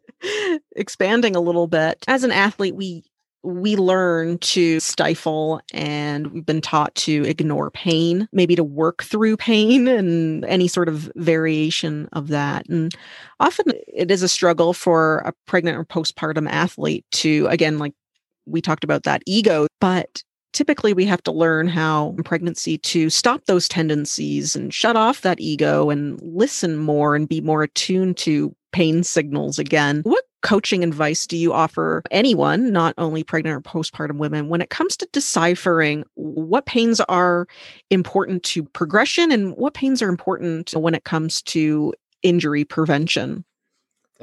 expanding a little bit, as an athlete, we we learn to stifle and we've been taught to ignore pain, maybe to work through pain and any sort of variation of that. And often it is a struggle for a pregnant or postpartum athlete to, again, like we talked about that ego, but typically we have to learn how in pregnancy to stop those tendencies and shut off that ego and listen more and be more attuned to pain signals again. What coaching advice do you offer anyone, not only pregnant or postpartum women, when it comes to deciphering what pains are important to progression and what pains are important when it comes to injury prevention?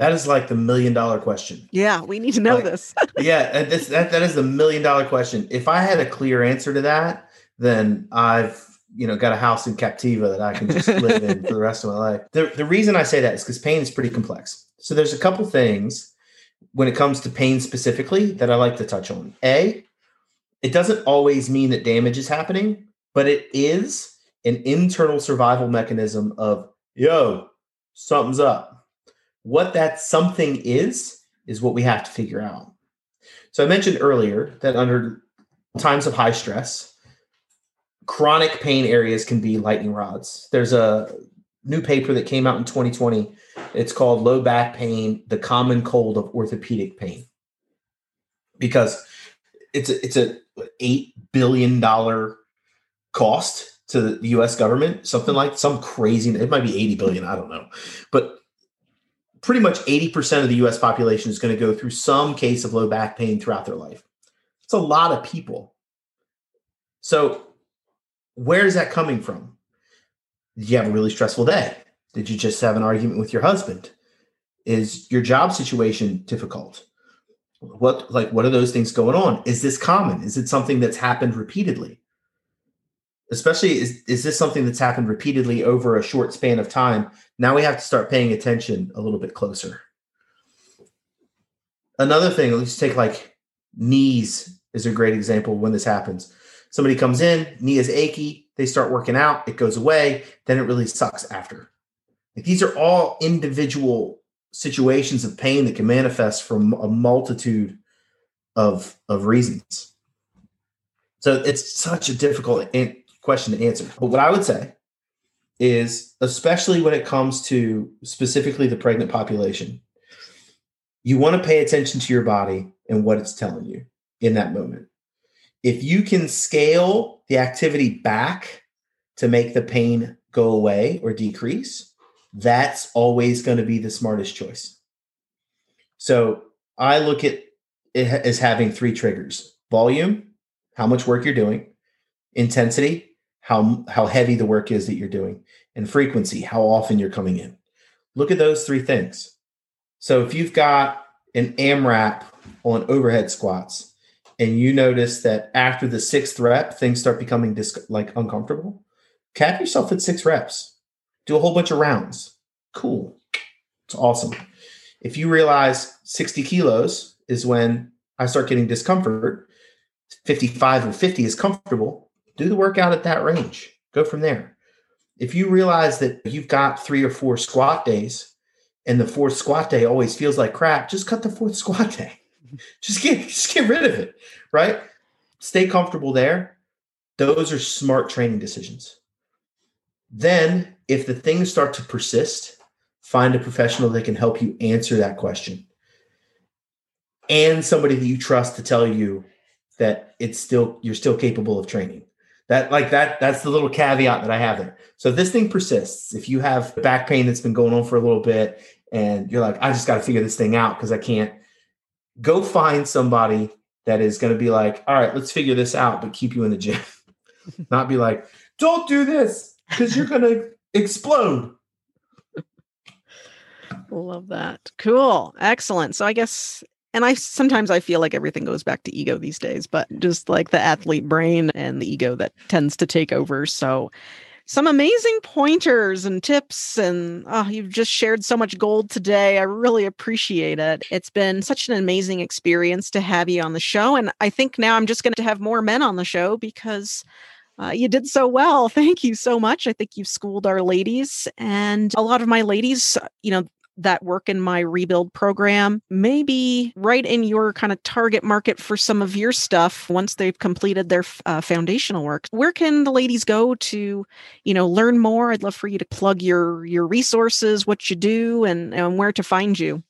That is like the million dollar question. Yeah, we need to know like, this. yeah, uh, this, that that is the million dollar question. If I had a clear answer to that, then I've you know got a house in Captiva that I can just live in for the rest of my life. The the reason I say that is because pain is pretty complex. So there's a couple things when it comes to pain specifically that I like to touch on. A, it doesn't always mean that damage is happening, but it is an internal survival mechanism of yo, something's up what that something is, is what we have to figure out. So I mentioned earlier that under times of high stress, chronic pain areas can be lightning rods. There's a new paper that came out in 2020. It's called Low Back Pain: The Common Cold of Orthopedic Pain. Because it's a, it's a 8 billion dollar cost to the US government, something like some crazy it might be 80 billion, I don't know. But pretty much 80% of the US population is going to go through some case of low back pain throughout their life. It's a lot of people. So, where is that coming from? Did you have a really stressful day? Did you just have an argument with your husband? Is your job situation difficult? What like what are those things going on? Is this common? Is it something that's happened repeatedly? Especially is, is this something that's happened repeatedly over a short span of time? Now we have to start paying attention a little bit closer. Another thing let's take like knees is a great example when this happens. Somebody comes in knee is achy they start working out it goes away then it really sucks after. Like these are all individual situations of pain that can manifest from a multitude of of reasons. So it's such a difficult question to answer. But what I would say is, especially when it comes to specifically the pregnant population, you want to pay attention to your body and what it's telling you in that moment. If you can scale the activity back to make the pain go away or decrease, that's always going to be the smartest choice. So I look at it as having three triggers volume, how much work you're doing, intensity, how how heavy the work is that you're doing and frequency how often you're coming in. Look at those three things. So if you've got an amrap on overhead squats and you notice that after the sixth rep things start becoming dis- like uncomfortable cap yourself at six reps. Do a whole bunch of rounds. Cool. It's awesome. If you realize 60 kilos is when i start getting discomfort 55 or 50 is comfortable do the workout at that range. Go from there. If you realize that you've got three or four squat days and the fourth squat day always feels like crap, just cut the fourth squat day. Just get just get rid of it, right? Stay comfortable there. Those are smart training decisions. Then, if the things start to persist, find a professional that can help you answer that question. And somebody that you trust to tell you that it's still you're still capable of training. That like that that's the little caveat that I have there. So if this thing persists, if you have back pain that's been going on for a little bit and you're like, I just got to figure this thing out because I can't go find somebody that is going to be like, all right, let's figure this out, but keep you in the gym. Not be like, don't do this because you're going to explode. Love that. Cool. Excellent. So I guess and I sometimes I feel like everything goes back to ego these days, but just like the athlete brain and the ego that tends to take over. So some amazing pointers and tips and oh, you've just shared so much gold today. I really appreciate it. It's been such an amazing experience to have you on the show and I think now I'm just going to have more men on the show because uh, you did so well. Thank you so much. I think you've schooled our ladies and a lot of my ladies, you know, that work in my rebuild program may be right in your kind of target market for some of your stuff once they've completed their uh, foundational work. Where can the ladies go to, you know, learn more? I'd love for you to plug your your resources, what you do, and, and where to find you.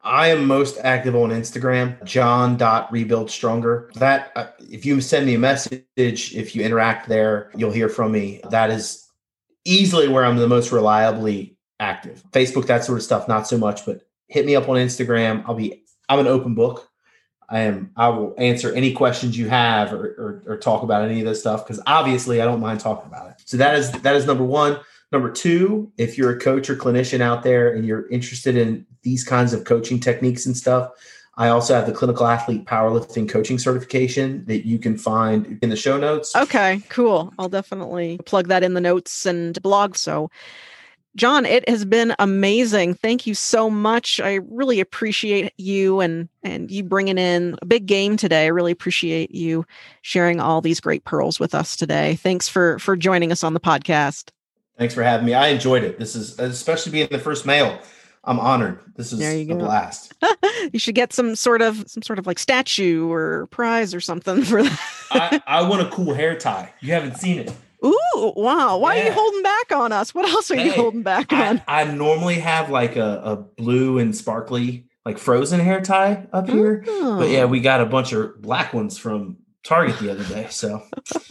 I am most active on Instagram, john.rebuildstronger. That, uh, if you send me a message, if you interact there, you'll hear from me. That is easily where I'm the most reliably active. Facebook, that sort of stuff, not so much, but hit me up on Instagram. I'll be, I'm an open book. I am, I will answer any questions you have or, or, or talk about any of this stuff because obviously I don't mind talking about it. So that is, that is number one. Number two, if you're a coach or clinician out there and you're interested in these kinds of coaching techniques and stuff, I also have the clinical athlete powerlifting coaching certification that you can find in the show notes. Okay, cool. I'll definitely plug that in the notes and blog. So, John, it has been amazing. Thank you so much. I really appreciate you and and you bringing in a big game today. I really appreciate you sharing all these great pearls with us today. Thanks for for joining us on the podcast. Thanks for having me. I enjoyed it. This is especially being the first male. I'm honored. This is a blast. you should get some sort of some sort of like statue or prize or something for that. I, I want a cool hair tie. You haven't seen it. Ooh, wow. Why yeah. are you holding back on us? What else are hey, you holding back on? I, I normally have like a, a blue and sparkly, like frozen hair tie up here. Oh. But yeah, oh. we got a bunch of black ones from Target the other day. So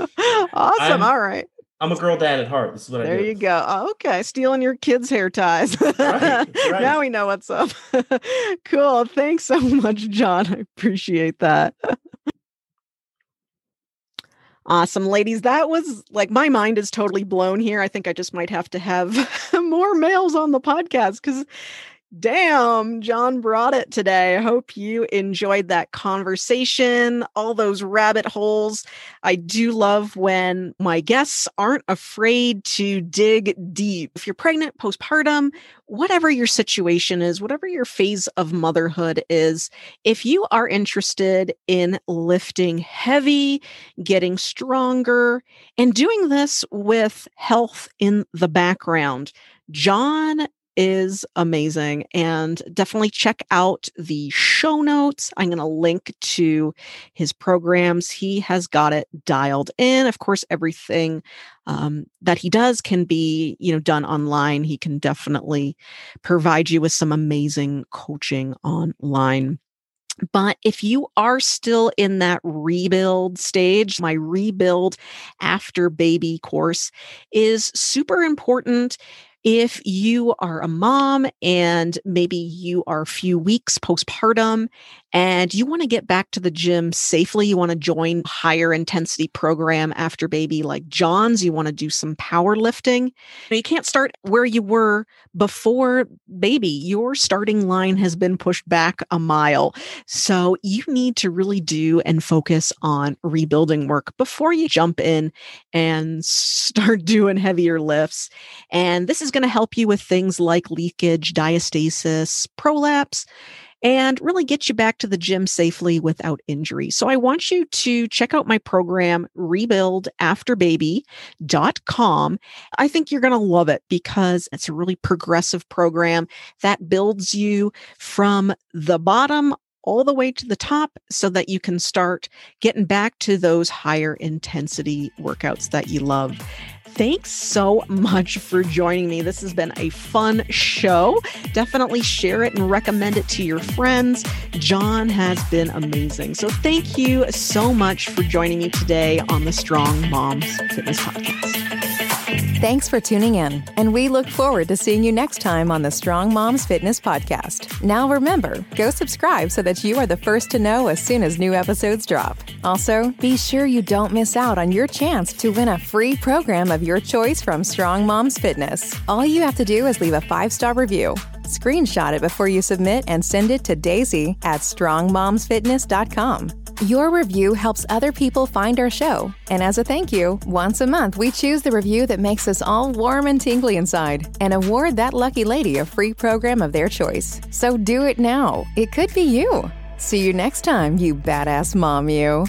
awesome. I'm, All right. I'm a girl dad at heart. This is what there I do. There you go. Oh, okay, stealing your kids' hair ties. right, right. Now we know what's up. cool. Thanks so much, John. I appreciate that. Uh, awesome, ladies. That was like my mind is totally blown here. I think I just might have to have more males on the podcast because Damn, John brought it today. I hope you enjoyed that conversation, all those rabbit holes. I do love when my guests aren't afraid to dig deep. If you're pregnant, postpartum, whatever your situation is, whatever your phase of motherhood is, if you are interested in lifting heavy, getting stronger, and doing this with health in the background, John is amazing. And definitely check out the show notes. I'm going to link to his programs. He has got it dialed in. Of course, everything um, that he does can be, you know, done online. He can definitely provide you with some amazing coaching online. But if you are still in that rebuild stage, my rebuild after baby course is super important if you are a mom and maybe you are a few weeks postpartum and you want to get back to the gym safely, you want to join higher intensity program after baby like John's, you want to do some powerlifting. You can't start where you were before baby. Your starting line has been pushed back a mile. So you need to really do and focus on rebuilding work before you jump in and start doing heavier lifts. And this is going to help you with things like leakage, diastasis, prolapse and really get you back to the gym safely without injury. So I want you to check out my program, rebuildafterbaby.com. I think you're going to love it because it's a really progressive program that builds you from the bottom all the way to the top so that you can start getting back to those higher intensity workouts that you love. Thanks so much for joining me. This has been a fun show. Definitely share it and recommend it to your friends. John has been amazing. So thank you so much for joining me today on the Strong Moms Fitness Podcast. Thanks for tuning in, and we look forward to seeing you next time on the Strong Moms Fitness Podcast. Now remember, go subscribe so that you are the first to know as soon as new episodes drop. Also, be sure you don't miss out on your chance to win a free program of your choice from Strong Moms Fitness. All you have to do is leave a five star review. Screenshot it before you submit and send it to Daisy at strongmomsfitness.com. Your review helps other people find our show. And as a thank you, once a month we choose the review that makes us all warm and tingly inside and award that lucky lady a free program of their choice. So do it now. It could be you. See you next time, you badass mom, you.